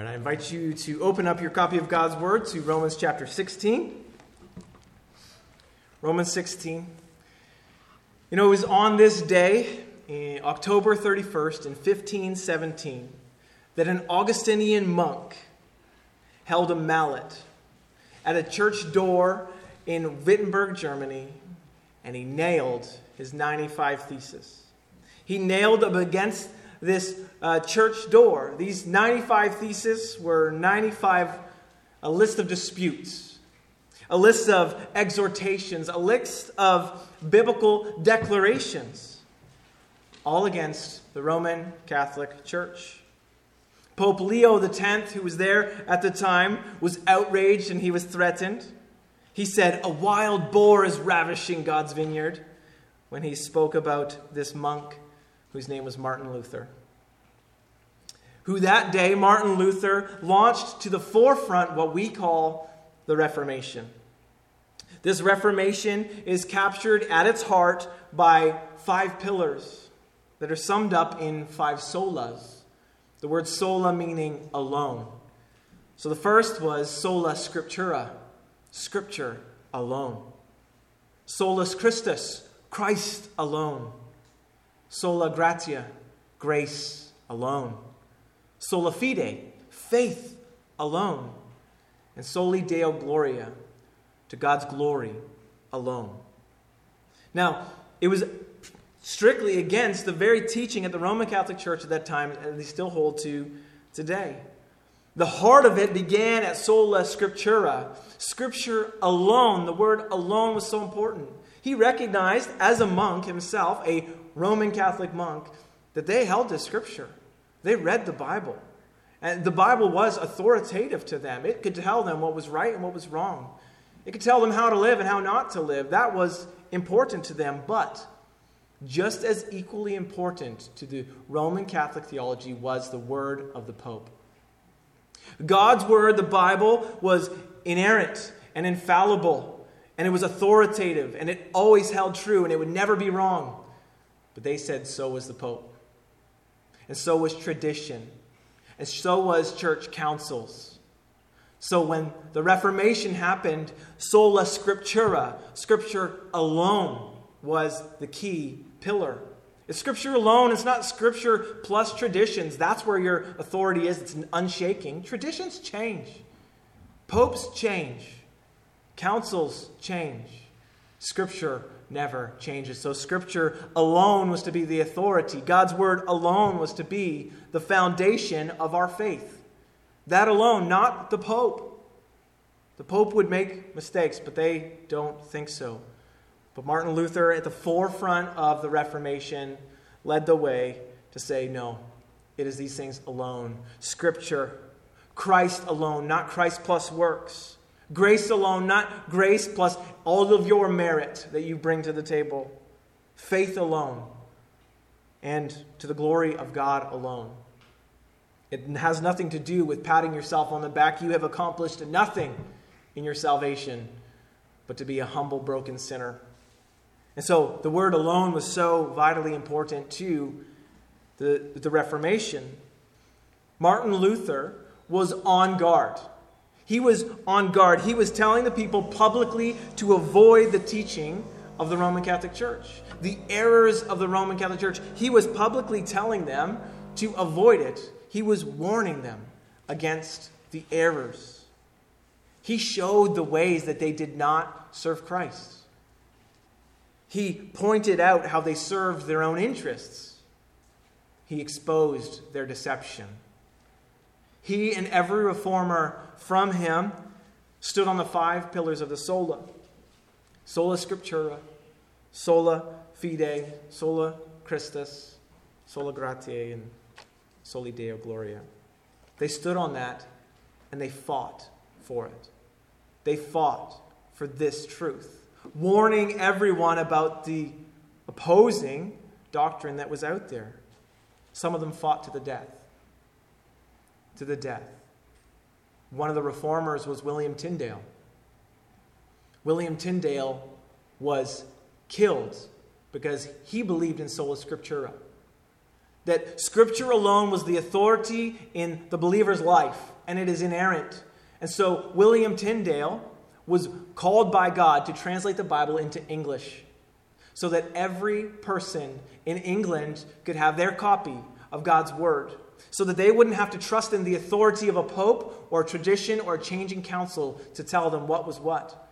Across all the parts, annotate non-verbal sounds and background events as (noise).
All right, I invite you to open up your copy of God's Word to Romans chapter 16. Romans 16. You know, it was on this day, eh, October 31st, in 1517, that an Augustinian monk held a mallet at a church door in Wittenberg, Germany, and he nailed his 95 theses. He nailed them against this uh, church door. These 95 theses were 95, a list of disputes, a list of exhortations, a list of biblical declarations, all against the Roman Catholic Church. Pope Leo X, who was there at the time, was outraged and he was threatened. He said, A wild boar is ravishing God's vineyard when he spoke about this monk whose name was Martin Luther who that day, Martin Luther, launched to the forefront what we call the Reformation. This Reformation is captured at its heart by five pillars that are summed up in five solas. The word sola meaning alone. So the first was sola scriptura, scripture alone. Solus Christus, Christ alone. Sola gratia, grace alone sola fide, faith alone, and soli deo gloria, to God's glory alone. Now, it was strictly against the very teaching at the Roman Catholic Church at that time, and they still hold to today. The heart of it began at sola scriptura. Scripture alone, the word alone was so important. He recognized, as a monk himself, a Roman Catholic monk, that they held to Scripture. They read the Bible. And the Bible was authoritative to them. It could tell them what was right and what was wrong. It could tell them how to live and how not to live. That was important to them. But just as equally important to the Roman Catholic theology was the word of the Pope. God's word, the Bible, was inerrant and infallible, and it was authoritative, and it always held true, and it would never be wrong. But they said so was the Pope and so was tradition, and so was church councils. So when the Reformation happened, sola scriptura, scripture alone, was the key pillar. It's scripture alone, it's not scripture plus traditions. That's where your authority is. It's unshaking. Traditions change, popes change, councils change. Scripture never changes. So, Scripture alone was to be the authority. God's Word alone was to be the foundation of our faith. That alone, not the Pope. The Pope would make mistakes, but they don't think so. But Martin Luther, at the forefront of the Reformation, led the way to say, no, it is these things alone. Scripture, Christ alone, not Christ plus works. Grace alone, not grace plus all of your merit that you bring to the table. Faith alone, and to the glory of God alone. It has nothing to do with patting yourself on the back. You have accomplished nothing in your salvation but to be a humble, broken sinner. And so the word alone was so vitally important to the, the Reformation. Martin Luther was on guard. He was on guard. He was telling the people publicly to avoid the teaching of the Roman Catholic Church, the errors of the Roman Catholic Church. He was publicly telling them to avoid it. He was warning them against the errors. He showed the ways that they did not serve Christ. He pointed out how they served their own interests. He exposed their deception. He and every reformer from him stood on the five pillars of the sola sola scriptura, sola fide, sola Christus, sola gratiae, and soli deo gloria. They stood on that and they fought for it. They fought for this truth, warning everyone about the opposing doctrine that was out there. Some of them fought to the death to the death. One of the reformers was William Tyndale. William Tyndale was killed because he believed in sola scriptura. that Scripture alone was the authority in the believer's life, and it is inerrant. And so William Tyndale was called by God to translate the Bible into English so that every person in England could have their copy of God's Word, so that they wouldn't have to trust in the authority of a pope or a tradition or a changing council to tell them what was what.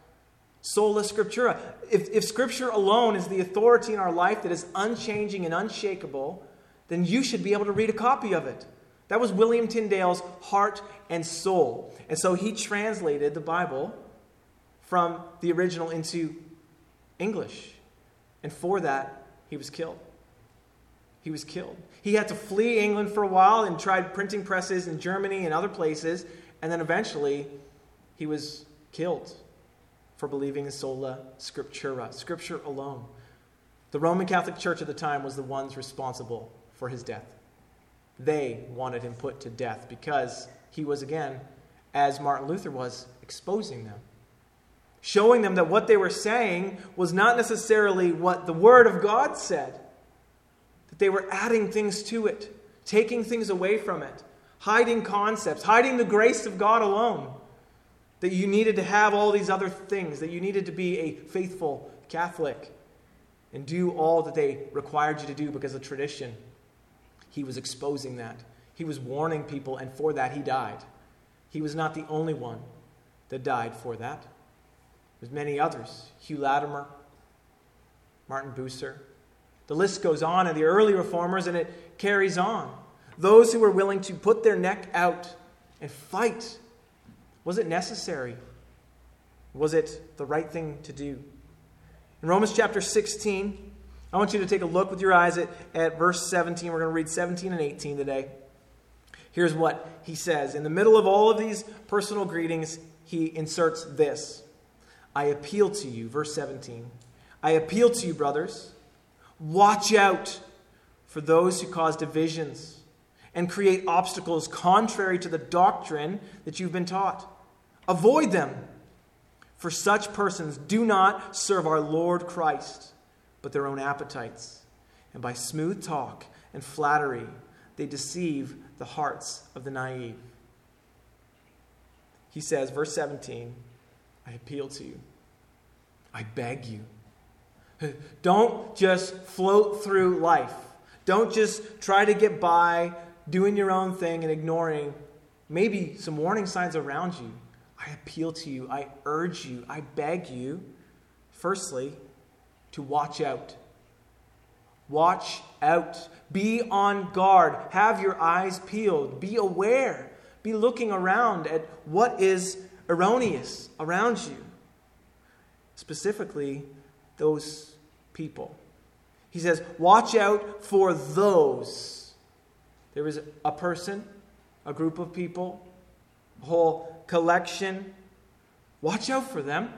Sola Scriptura. If, if Scripture alone is the authority in our life that is unchanging and unshakable, then you should be able to read a copy of it. That was William Tyndale's heart and soul. And so he translated the Bible from the original into English. And for that, he was killed. He was killed. He had to flee England for a while and tried printing presses in Germany and other places. And then eventually, he was killed for believing in sola scriptura, scripture alone. The Roman Catholic Church at the time was the ones responsible for his death. They wanted him put to death because he was, again, as Martin Luther was, exposing them. Showing them that what they were saying was not necessarily what the Word of God said, they were adding things to it, taking things away from it, hiding concepts, hiding the grace of God alone. That you needed to have all these other things, that you needed to be a faithful Catholic and do all that they required you to do because of tradition. He was exposing that. He was warning people, and for that he died. He was not the only one that died for that. There's many others. Hugh Latimer, Martin Bucer. The list goes on of the early reformers, and it carries on. Those who were willing to put their neck out and fight. Was it necessary? Was it the right thing to do? In Romans chapter 16, I want you to take a look with your eyes at, at verse 17. We're going to read 17 and 18 today. Here's what he says. In the middle of all of these personal greetings, he inserts this I appeal to you, verse 17. I appeal to you, brothers, watch out for those who cause divisions and create obstacles contrary to the doctrine that you've been taught. Avoid them, for such persons do not serve our Lord Christ but their own appetites. And by smooth talk and flattery, they deceive the hearts of the naive. He says, verse 17, I appeal to you. I beg you. Don't just float through life. Don't just try to get by doing your own thing and ignoring maybe some warning signs around you. I appeal to you. I urge you. I beg you. Firstly, to watch out. Watch out. Be on guard. Have your eyes peeled. Be aware. Be looking around at what is erroneous around you. Specifically, those people. He says, Watch out for those. There is a person, a group of people, a whole collection. Watch out for them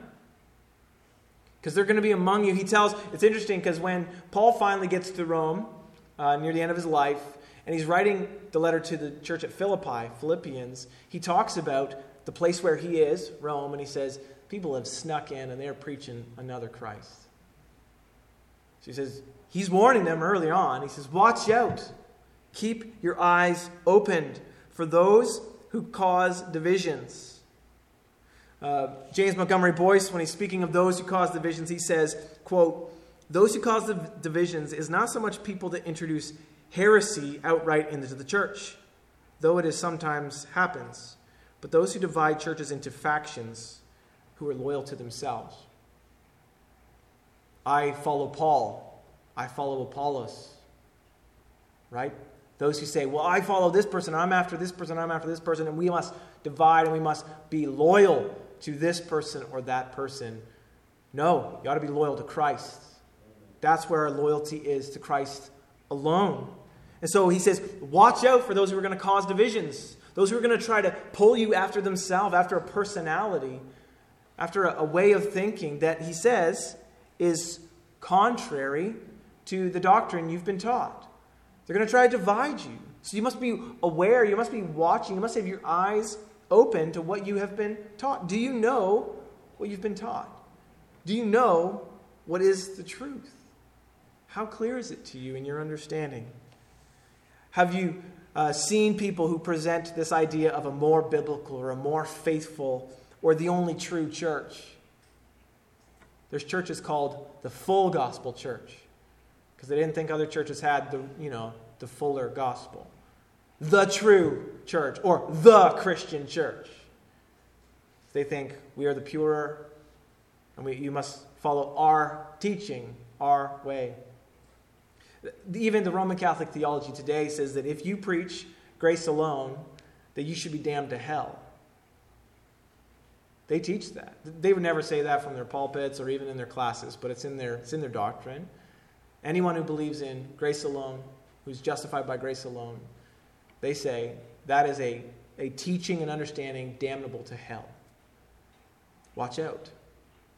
because they're going to be among you. He tells, it's interesting because when Paul finally gets to Rome uh, near the end of his life, and he's writing the letter to the church at Philippi, Philippians, he talks about the place where he is, Rome, and he says, people have snuck in and they're preaching another Christ. So he says, he's warning them early on. He says, watch out. Keep your eyes opened for those who cause divisions uh, James Montgomery Boice, when he's speaking of those who cause divisions, he says, quote, those who cause the divisions is not so much people that introduce heresy outright into the church, though it is sometimes happens, but those who divide churches into factions who are loyal to themselves. I follow Paul. I follow Apollos. Right? Those who say, well, I follow this person, I'm after this person, I'm after this person, and we must divide and we must be loyal to this person or that person. No, you ought to be loyal to Christ. That's where our loyalty is to Christ alone. And so he says, watch out for those who are going to cause divisions, those who are going to try to pull you after themselves, after a personality, after a, a way of thinking that he says is contrary to the doctrine you've been taught. They're going to try to divide you. So you must be aware, you must be watching, you must have your eyes open to what you have been taught. Do you know what you've been taught? Do you know what is the truth? How clear is it to you in your understanding? Have you uh, seen people who present this idea of a more biblical or a more faithful or the only true church? There's churches called the full gospel church because they didn't think other churches had the, you know, the fuller gospel. The true church or the Christian church. They think we are the purer and we, you must follow our teaching, our way. Even the Roman Catholic theology today says that if you preach grace alone, that you should be damned to hell. They teach that. They would never say that from their pulpits or even in their classes, but it's in their, it's in their doctrine. Anyone who believes in grace alone, who's justified by grace alone, they say that is a, a teaching and understanding damnable to hell. Watch out.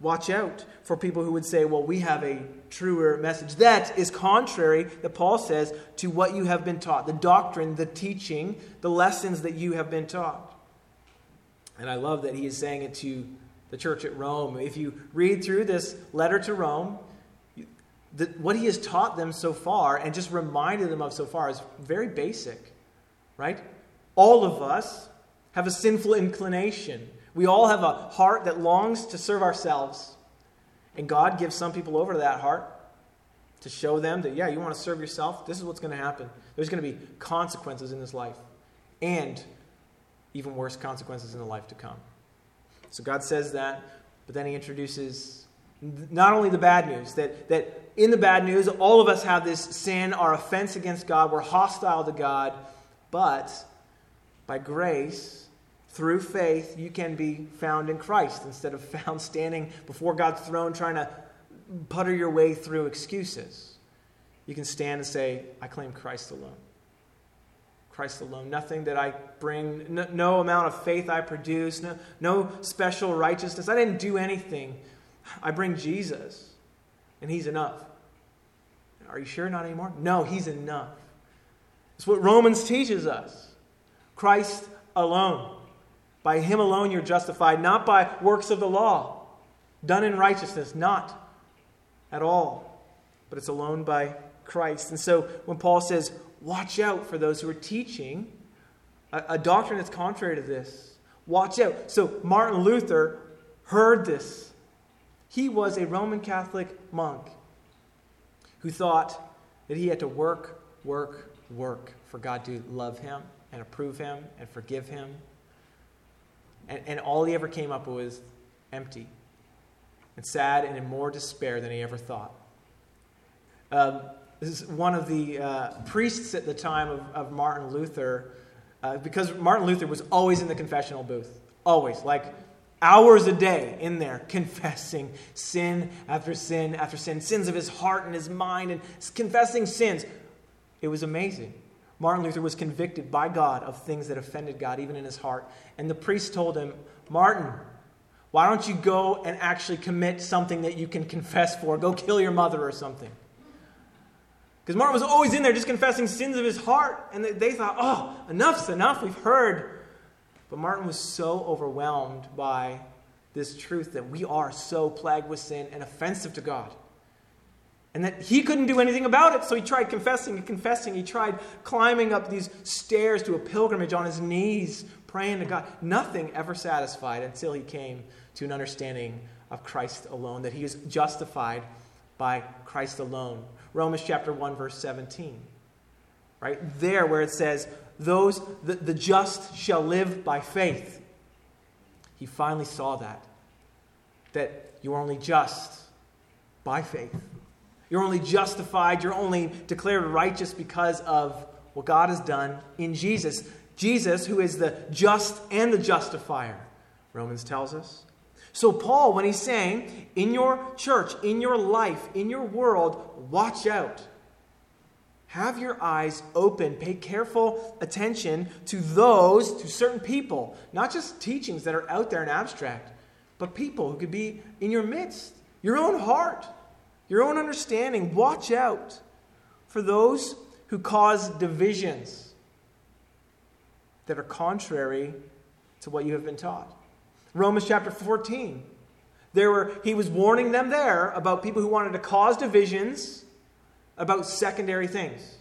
Watch out for people who would say, well, we have a truer message. That is contrary, that Paul says, to what you have been taught the doctrine, the teaching, the lessons that you have been taught. And I love that he is saying it to the church at Rome. If you read through this letter to Rome, what he has taught them so far and just reminded them of so far is very basic, right? All of us have a sinful inclination. We all have a heart that longs to serve ourselves. And God gives some people over to that heart to show them that, yeah, you want to serve yourself? This is what's going to happen. There's going to be consequences in this life, and even worse consequences in the life to come. So God says that, but then He introduces not only the bad news, that, that in the bad news, all of us have this sin, our offense against God, we're hostile to God, but by grace, through faith, you can be found in Christ instead of (laughs) found standing before God's throne trying to putter your way through excuses. You can stand and say, I claim Christ alone. Christ alone. Nothing that I bring, no, no, amount of faith I produce, no, no special righteousness. I didn't do anything. I bring Jesus, and He's enough. Are you sure? Not anymore? No, He's enough. It's what Romans teaches us Christ alone. By him alone you're justified, not by works of the law, done in righteousness, not at all. But it's alone by Christ. And so when Paul says, watch out for those who are teaching a, a doctrine that's contrary to this, watch out. So Martin Luther heard this. He was a Roman Catholic monk who thought that he had to work, work, work for God to love him and approve him and forgive him and, and all he ever came up with was empty and sad and in more despair than he ever thought. Um, one of the uh, priests at the time of, of Martin Luther, uh, because Martin Luther was always in the confessional booth, always, like hours a day in there, confessing sin after sin after sin, sins of his heart and his mind, and confessing sins. It was amazing. Martin Luther was convicted by God of things that offended God, even in his heart. And the priest told him, Martin, why don't you go and actually commit something that you can confess for? Go kill your mother or something. Because Martin was always in there just confessing sins of his heart. And they thought, oh, enough's enough. We've heard. But Martin was so overwhelmed by this truth that we are so plagued with sin and offensive to God and that he couldn't do anything about it. So he tried confessing and confessing. He tried climbing up these stairs to a pilgrimage on his knees, praying to God. Nothing ever satisfied until he came to an understanding of Christ alone, that he is justified by Christ alone. Romans chapter 1, verse 17. Right there, where it says, Those the, the just shall live by faith. He finally saw that. That you are only just by faith. You're only justified, you're only declared righteous because of what God has done in Jesus. Jesus, who is the just and the justifier, Romans tells us. So, Paul, when he's saying, in your church, in your life, in your world, watch out. Have your eyes open. Pay careful attention to those, to certain people, not just teachings that are out there in abstract, but people who could be in your midst, your own heart your own understanding. Watch out for those who cause divisions that are contrary to what you have been taught. Romans chapter 14. There were, he was warning them there about people who wanted to cause divisions about secondary things.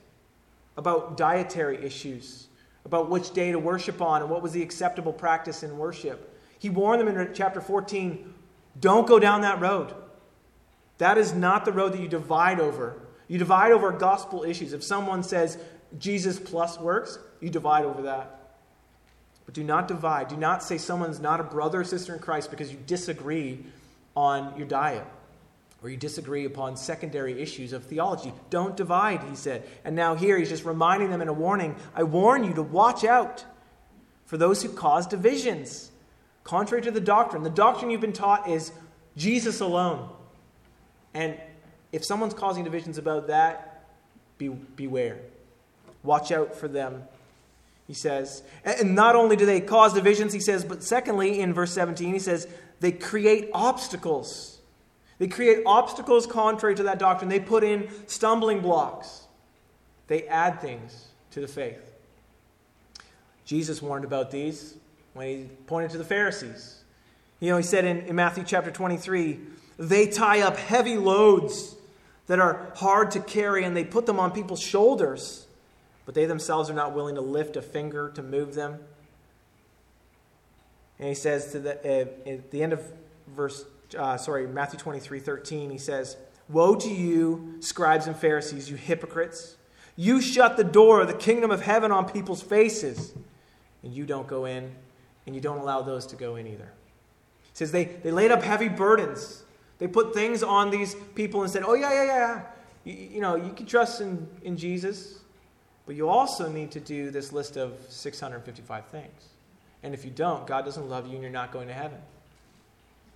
about dietary issues, about which day to worship on and what was the acceptable practice in worship. He warned them in chapter 14 don't go down that road. That is not the road that you divide over. You divide over gospel issues. If someone says Jesus plus works, you divide over that. But do not divide. Do not say someone's not a brother or sister in Christ because you disagree on your diet or you disagree upon secondary issues of theology. Don't divide, he said. And now here he's just reminding them in a warning I warn you to watch out for those who cause divisions, contrary to the doctrine. The doctrine you've been taught is Jesus alone. And if someone's causing divisions about that, be, beware. Watch out for them, he says. And not only do they cause divisions, he says, but secondly, in verse 17, he says, they create obstacles. They create obstacles contrary to that doctrine. They put in stumbling blocks. They add things to the faith. Jesus warned about these when he pointed to the Pharisees. You know, he said in, in Matthew chapter 23, they tie up heavy loads that are hard to carry and they put them on people's shoulders, but they themselves are not willing to lift a finger to move them. And he says to the, uh, at the end of verse, uh, sorry, Matthew 23 13, he says, Woe to you, scribes and Pharisees, you hypocrites! You shut the door of the kingdom of heaven on people's faces, and you don't go in, and you don't allow those to go in either. He says they, they laid up heavy burdens they put things on these people and said, oh, yeah, yeah, yeah. You, you know, you can trust in, in Jesus, but you also need to do this list of 655 things. And if you don't, God doesn't love you and you're not going to heaven.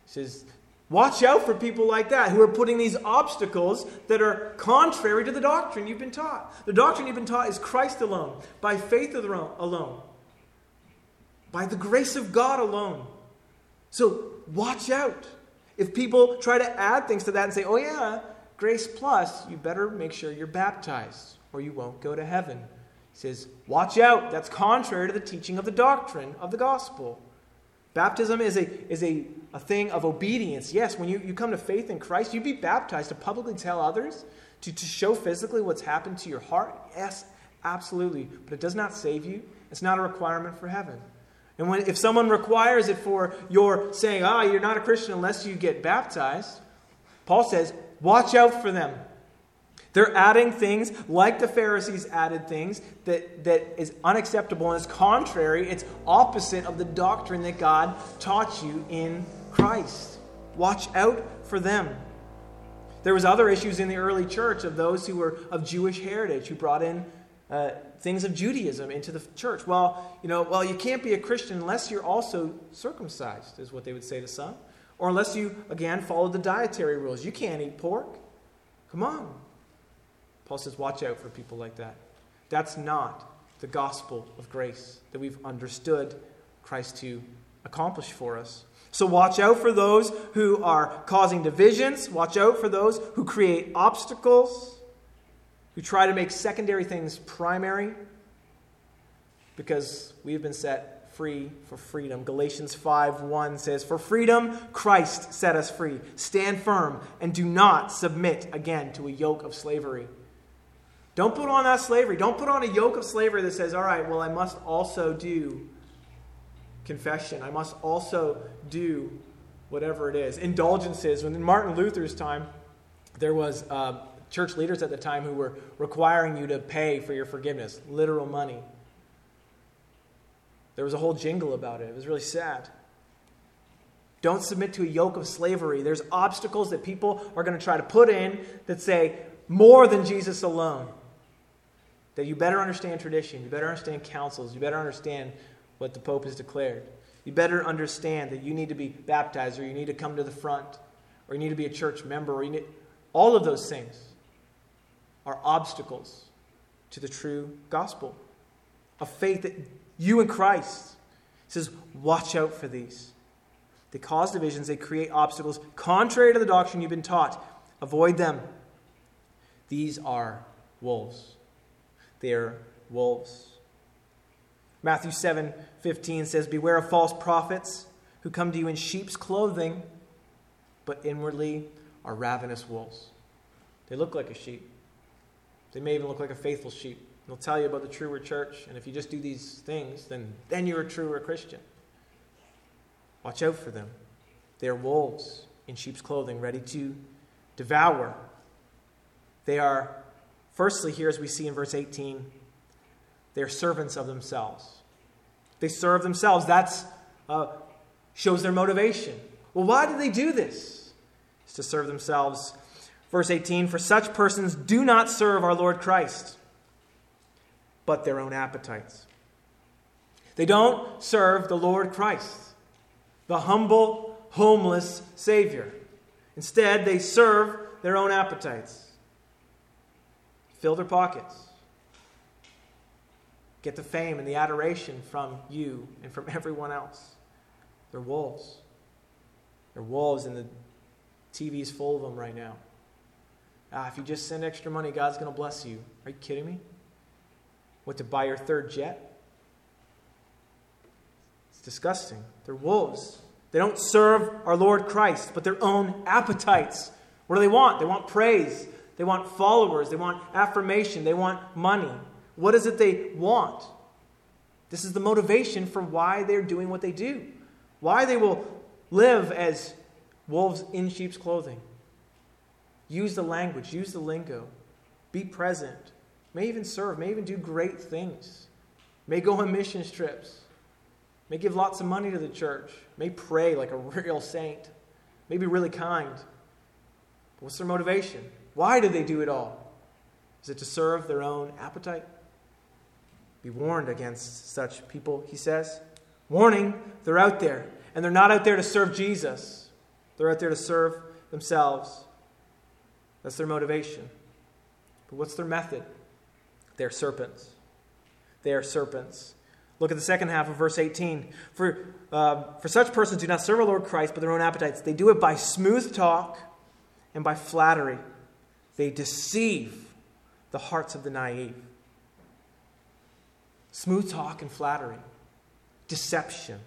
He says, Watch out for people like that who are putting these obstacles that are contrary to the doctrine you've been taught. The doctrine you've been taught is Christ alone, by faith alone, by the grace of God alone. So watch out. If people try to add things to that and say, oh, yeah, grace plus, you better make sure you're baptized or you won't go to heaven. He says, watch out. That's contrary to the teaching of the doctrine of the gospel. Baptism is a, is a, a thing of obedience. Yes, when you, you come to faith in Christ, you be baptized to publicly tell others, to, to show physically what's happened to your heart. Yes, absolutely. But it does not save you, it's not a requirement for heaven. And when, if someone requires it for your saying, ah, oh, you're not a Christian unless you get baptized, Paul says, watch out for them. They're adding things like the Pharisees added things that, that is unacceptable and is contrary. It's opposite of the doctrine that God taught you in Christ. Watch out for them. There was other issues in the early church of those who were of Jewish heritage who brought in uh, things of Judaism into the church. Well, you know, well, you can't be a Christian unless you're also circumcised, is what they would say to some. Or unless you, again, follow the dietary rules. You can't eat pork. Come on. Paul says, watch out for people like that. That's not the gospel of grace that we've understood Christ to accomplish for us. So watch out for those who are causing divisions. Watch out for those who create obstacles who try to make secondary things primary because we have been set free for freedom. Galatians 5 1 says, For freedom, Christ set us free. Stand firm and do not submit again to a yoke of slavery. Don't put on that slavery. Don't put on a yoke of slavery that says, All right, well, I must also do confession. I must also do whatever it is. Indulgences. When in Martin Luther's time, there was. Uh, church leaders at the time who were requiring you to pay for your forgiveness, literal money. There was a whole jingle about it. It was really sad. Don't submit to a yoke of slavery. There's obstacles that people are going to try to put in that say more than Jesus alone. That you better understand tradition, you better understand councils, you better understand what the Pope has declared. You better understand that you need to be baptized, or you need to come to the front, or you need to be a church member, or you need all of those things are obstacles to the true gospel of faith that you in Christ. Says, watch out for these. They cause divisions, they create obstacles contrary to the doctrine you've been taught. Avoid them. These are wolves. They are wolves. Matthew 7 15 says, Beware of false prophets who come to you in sheep's clothing, but inwardly are ravenous wolves. They look like a sheep, they may even look like a faithful sheep, They'll tell you about the truer church, and if you just do these things, then, then you're a truer Christian. Watch out for them. They are wolves in sheep's clothing, ready to devour. They are, firstly, here as we see in verse 18, they are servants of themselves. They serve themselves. That uh, shows their motivation. Well, why do they do this? It's to serve themselves. Verse 18 For such persons do not serve our Lord Christ, but their own appetites. They don't serve the Lord Christ, the humble, homeless Savior. Instead, they serve their own appetites, fill their pockets, get the fame and the adoration from you and from (laughs) everyone else. They're wolves. They're wolves, and the TV's full of them right now. Ah, if you just send extra money, God's going to bless you. Are you kidding me? What, to buy your third jet? It's disgusting. They're wolves. They don't serve our Lord Christ, but their own appetites. What do they want? They want praise. They want followers. They want affirmation. They want money. What is it they want? This is the motivation for why they're doing what they do, why they will live as wolves in sheep's clothing. Use the language, use the lingo, be present, may even serve, may even do great things, may go on mission trips, may give lots of money to the church, may pray like a (laughs) real saint, may be really kind. But what's their motivation? Why do they do it all? Is it to serve their own appetite? Be warned against such people, he says. Warning, they're out there. And they're not out there to serve Jesus, they're out there to serve themselves. That's their motivation. But what's their method? They're serpents. They are serpents. Look at the second half of verse 18. For, uh, for such persons do not serve our Lord Christ, but their own appetites. They do it by smooth talk and by flattery. They deceive the hearts of the naive. Smooth talk and flattery, deception.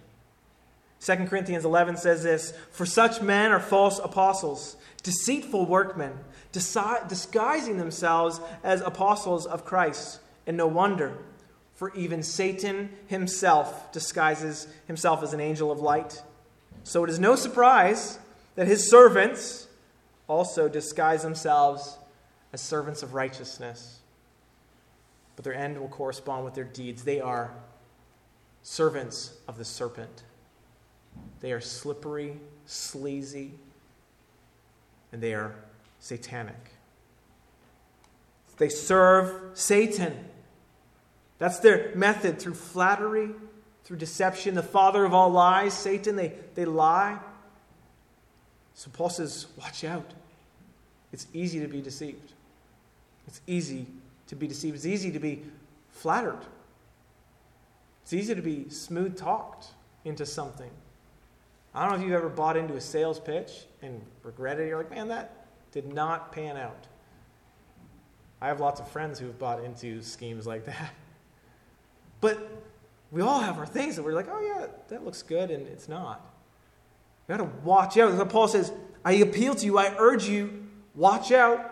2 Corinthians 11 says this For such men are false apostles, deceitful workmen, disguising themselves as apostles of Christ. And no wonder, for even Satan himself disguises himself as an angel of light. So it is no surprise that his servants also disguise themselves as servants of righteousness but their end will correspond with their deeds. They are servants of the serpent. They are slippery, sleazy, and they are satanic. They serve Satan. That's their method through flattery, through deception. The father of all lies, Satan, they, they lie. So Paul says, watch out. It's easy to be deceived. It's easy to be deceived. It's easy to be flattered. It's easy to be smooth talked into something. I don't know if you've ever bought into a sales pitch and regretted it. You're like, man, that did not pan out. I have lots of friends who have bought into schemes like that. (laughs) But we all have our things that we're like, oh, yeah, that looks good, and it's not. We got to watch out. Paul says. I appeal to you, I urge you, watch out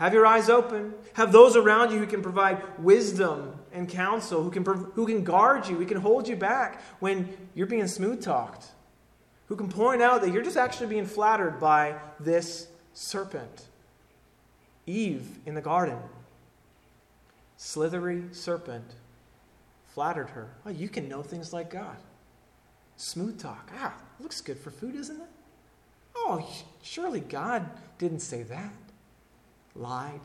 have your eyes open. Have those around you who can provide wisdom and counsel, who can, who can guard you, who can hold you back when you're being smooth talked, who can point out that you're just actually being flattered by this serpent. Eve in the garden, slithery serpent, flattered her. Oh, you can know things like God. Smooth talk. Ah, looks good for food, isn't it? Oh, surely God didn't say that lied,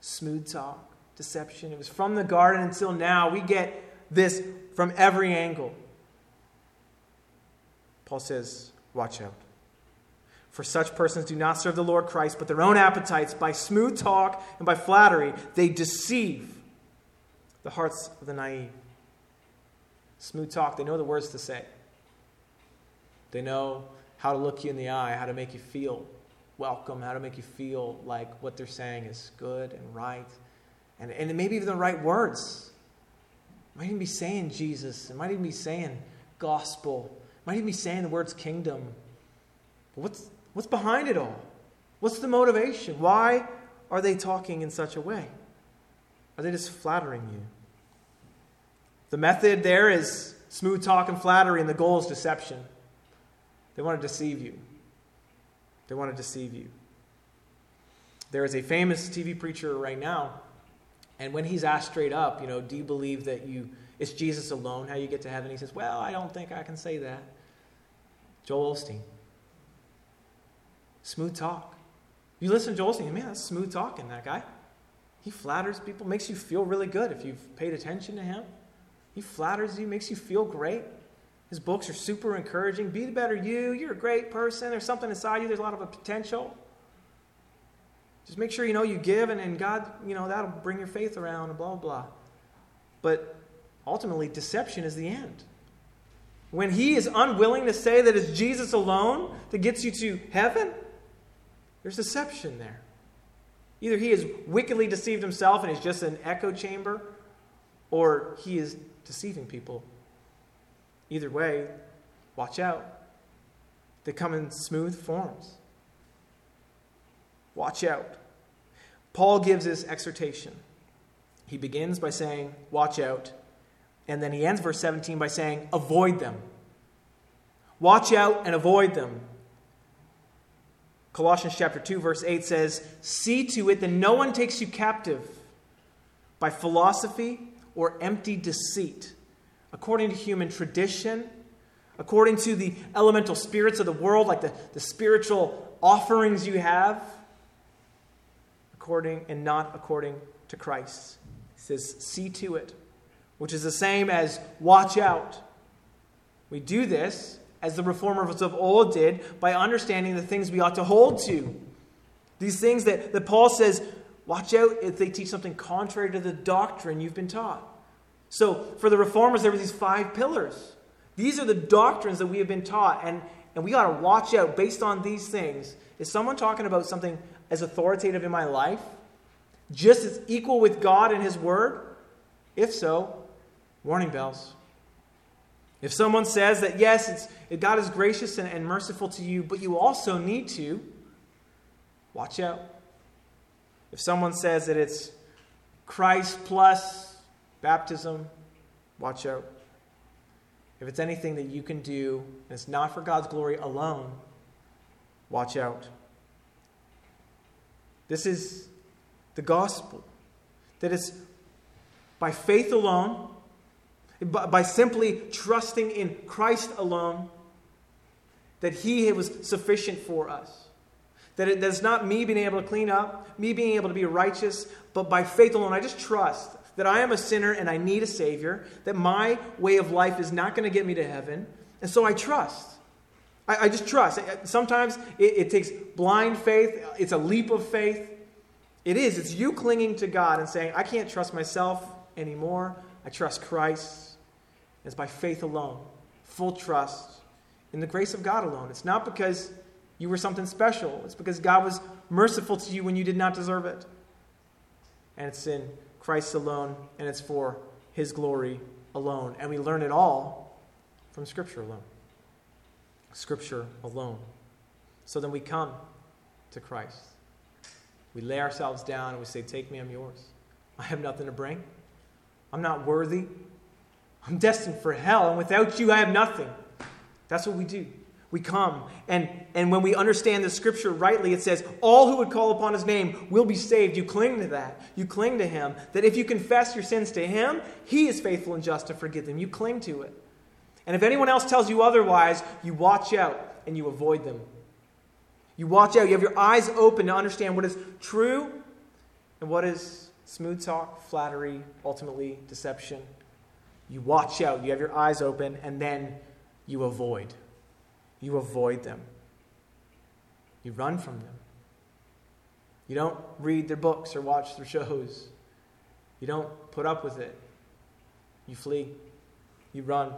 smooth talk, deception. It was from the garden until now. We get this from every angle. Paul says, Watch out. For such persons do not serve the Lord Christ, but their own appetites. By smooth talk and by flattery, they deceive the hearts of the naive. Smooth talk, they know the words to say. They know how to look you in the eye, how to make you feel welcome, how to make you feel like what they're saying is good and right. And, and maybe even the right words. Might even be saying Jesus. It might even be saying gospel. Might even be saying the words kingdom. But what's, what's behind it all? What's the motivation? Why are they talking in such a way? Are they just flattering you? The method there is smooth talk and flattery, and the goal is deception. They want to deceive you. They want to deceive you. There is a famous TV preacher right now, and when he's asked straight up, you know, do you believe that you it's Jesus alone how you get to heaven? He says, Well, I don't think I can say that. Joel Osteen. Smooth talk. You listen to Joel Osteen, man, that's smooth talking, that guy. He flatters people, makes you feel really good if you've paid attention to him. He flatters you, makes you feel great. His books are super encouraging. Be the better you. You're a great person. There's something inside you. There's a lot of potential. Just make sure you know you give, and, and God, you know, that'll bring your faith around, and blah, blah, blah. But ultimately, deception is the end. When he is unwilling to say that it's Jesus alone that gets you to heaven, there's deception there. Either he has wickedly deceived himself and is just an echo chamber, or he is deceiving people. Either way, watch out. They come in smooth forms. Watch out. Paul gives this exhortation. He begins by saying, Watch out. And then he ends verse 17 by saying, Avoid them. Watch out and avoid them. Colossians chapter 2 verse 8 says, "See to it that no one takes you captive by philosophy or empty deceit, according to human tradition, according to the elemental spirits of the world, like the, the spiritual offerings you have, according and not according to Christ." He says, "See to it," which is the same as watch out. We do this as the reformers of old did, by understanding the things we ought to hold to. These things that, that Paul says, watch out if they teach something contrary to the doctrine you've been taught. So, for the reformers, there were these five pillars. These are the doctrines that we have been taught, and, and we got to watch out based on these things. Is someone talking about something as authoritative in my life? Just as equal with God and His Word? If so, warning bells. If someone says that, yes, God is gracious and, and merciful to you, but you also need to, watch out. If someone says that it's Christ plus baptism, watch out. If it's anything that you can do and it's not for God's glory alone, watch out. This is the gospel. That it's by faith alone by simply trusting in Christ alone, that He was sufficient for us. That it, that's not me being able to clean up, me being able to be righteous, but by faith alone, I just trust that I am a sinner and I need a Savior, that my way of life is not going to get me to heaven, and so I trust. I, I just trust. Sometimes it, it takes blind faith, it's a leap of faith. It is. It's you clinging to God and saying, I can't trust myself anymore. I trust Christ. It's by faith alone, full trust in the grace of God alone. It's not because you were something special, it's because God was merciful to you when you did not deserve it. And it's in Christ alone, and it's for His glory alone. And we learn it all from Scripture alone. Scripture alone. So then we come to Christ. We lay ourselves down and we say, Take me, I'm yours. I have nothing to bring. I'm not worthy. I'm destined for hell, and without you, I have nothing. That's what we do. We come, and, and when we understand the scripture rightly, it says, All who would call upon his name will be saved. You cling to that. You cling to him. That if you confess your sins to him, he is faithful and just to forgive them. You cling to it. And if anyone else tells you otherwise, you watch out and you avoid them. You watch out. You have your eyes open to understand what is true and what is smooth talk, flattery, ultimately deception. You watch out, you have your eyes open, and then you avoid. You avoid them. You run from them. You don't read their books or watch their shows. You don't put up with it. You flee. You run.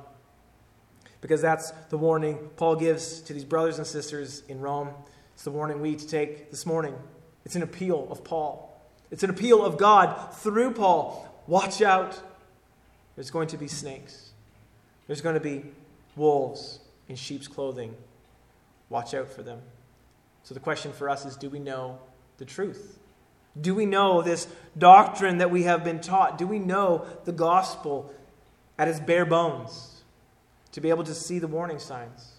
Because that's the warning Paul gives to these brothers and sisters in Rome. It's the warning we to take this morning. It's an appeal of Paul. It's an appeal of God through Paul. Watch out. There's going to be snakes. There's going to be wolves in sheep's clothing. Watch out for them. So the question for us is do we know the truth? Do we know this doctrine that we have been taught? Do we know the gospel at its bare bones? To be able to see the warning signs,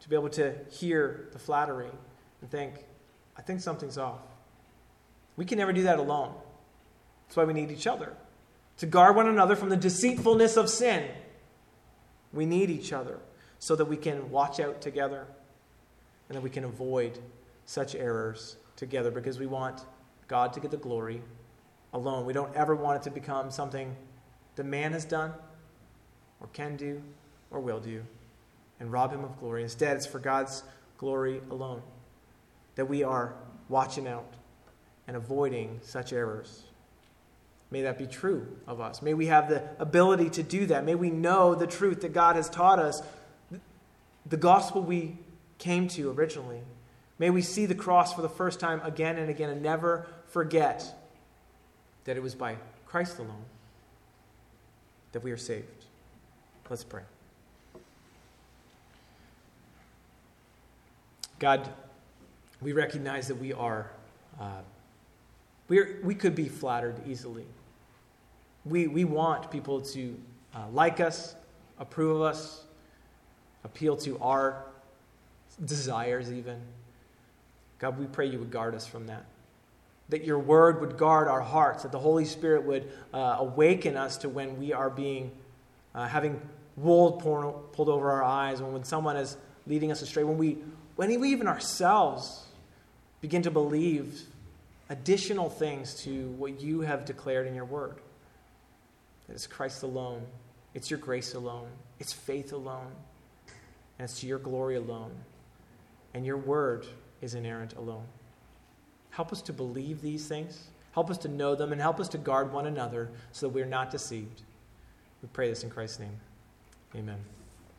to be able to hear the flattery and think, I think something's off. We can never do that alone. That's why we need each other. To guard one another from the deceitfulness of sin, we need each other so that we can watch out together and that we can avoid such errors together because we want God to get the glory alone. We don't ever want it to become something the man has done or can do or will do and rob him of glory. Instead, it's for God's glory alone that we are watching out and avoiding such errors. May that be true of us. May we have the ability to do that. May we know the truth that God has taught us, the gospel we came to originally. May we see the cross for the first time again and again and never forget that it was by Christ alone that we are saved. Let's pray. God, we recognize that we are, uh, we, are, we could be flattered easily. We, we want people to uh, like us, approve of us, appeal to our desires, even. God, we pray you would guard us from that. That your word would guard our hearts, that the Holy Spirit would uh, awaken us to when we are being, uh, having wool pulled over our eyes, when, when someone is leading us astray, when we, when we even ourselves begin to believe additional things to what you have declared in your word. That it's Christ alone, it's your grace alone, it's faith alone, and it's to your glory alone. And your word is inerrant alone. Help us to believe these things. Help us to know them and help us to guard one another so that we are not deceived. We pray this in Christ's name. Amen.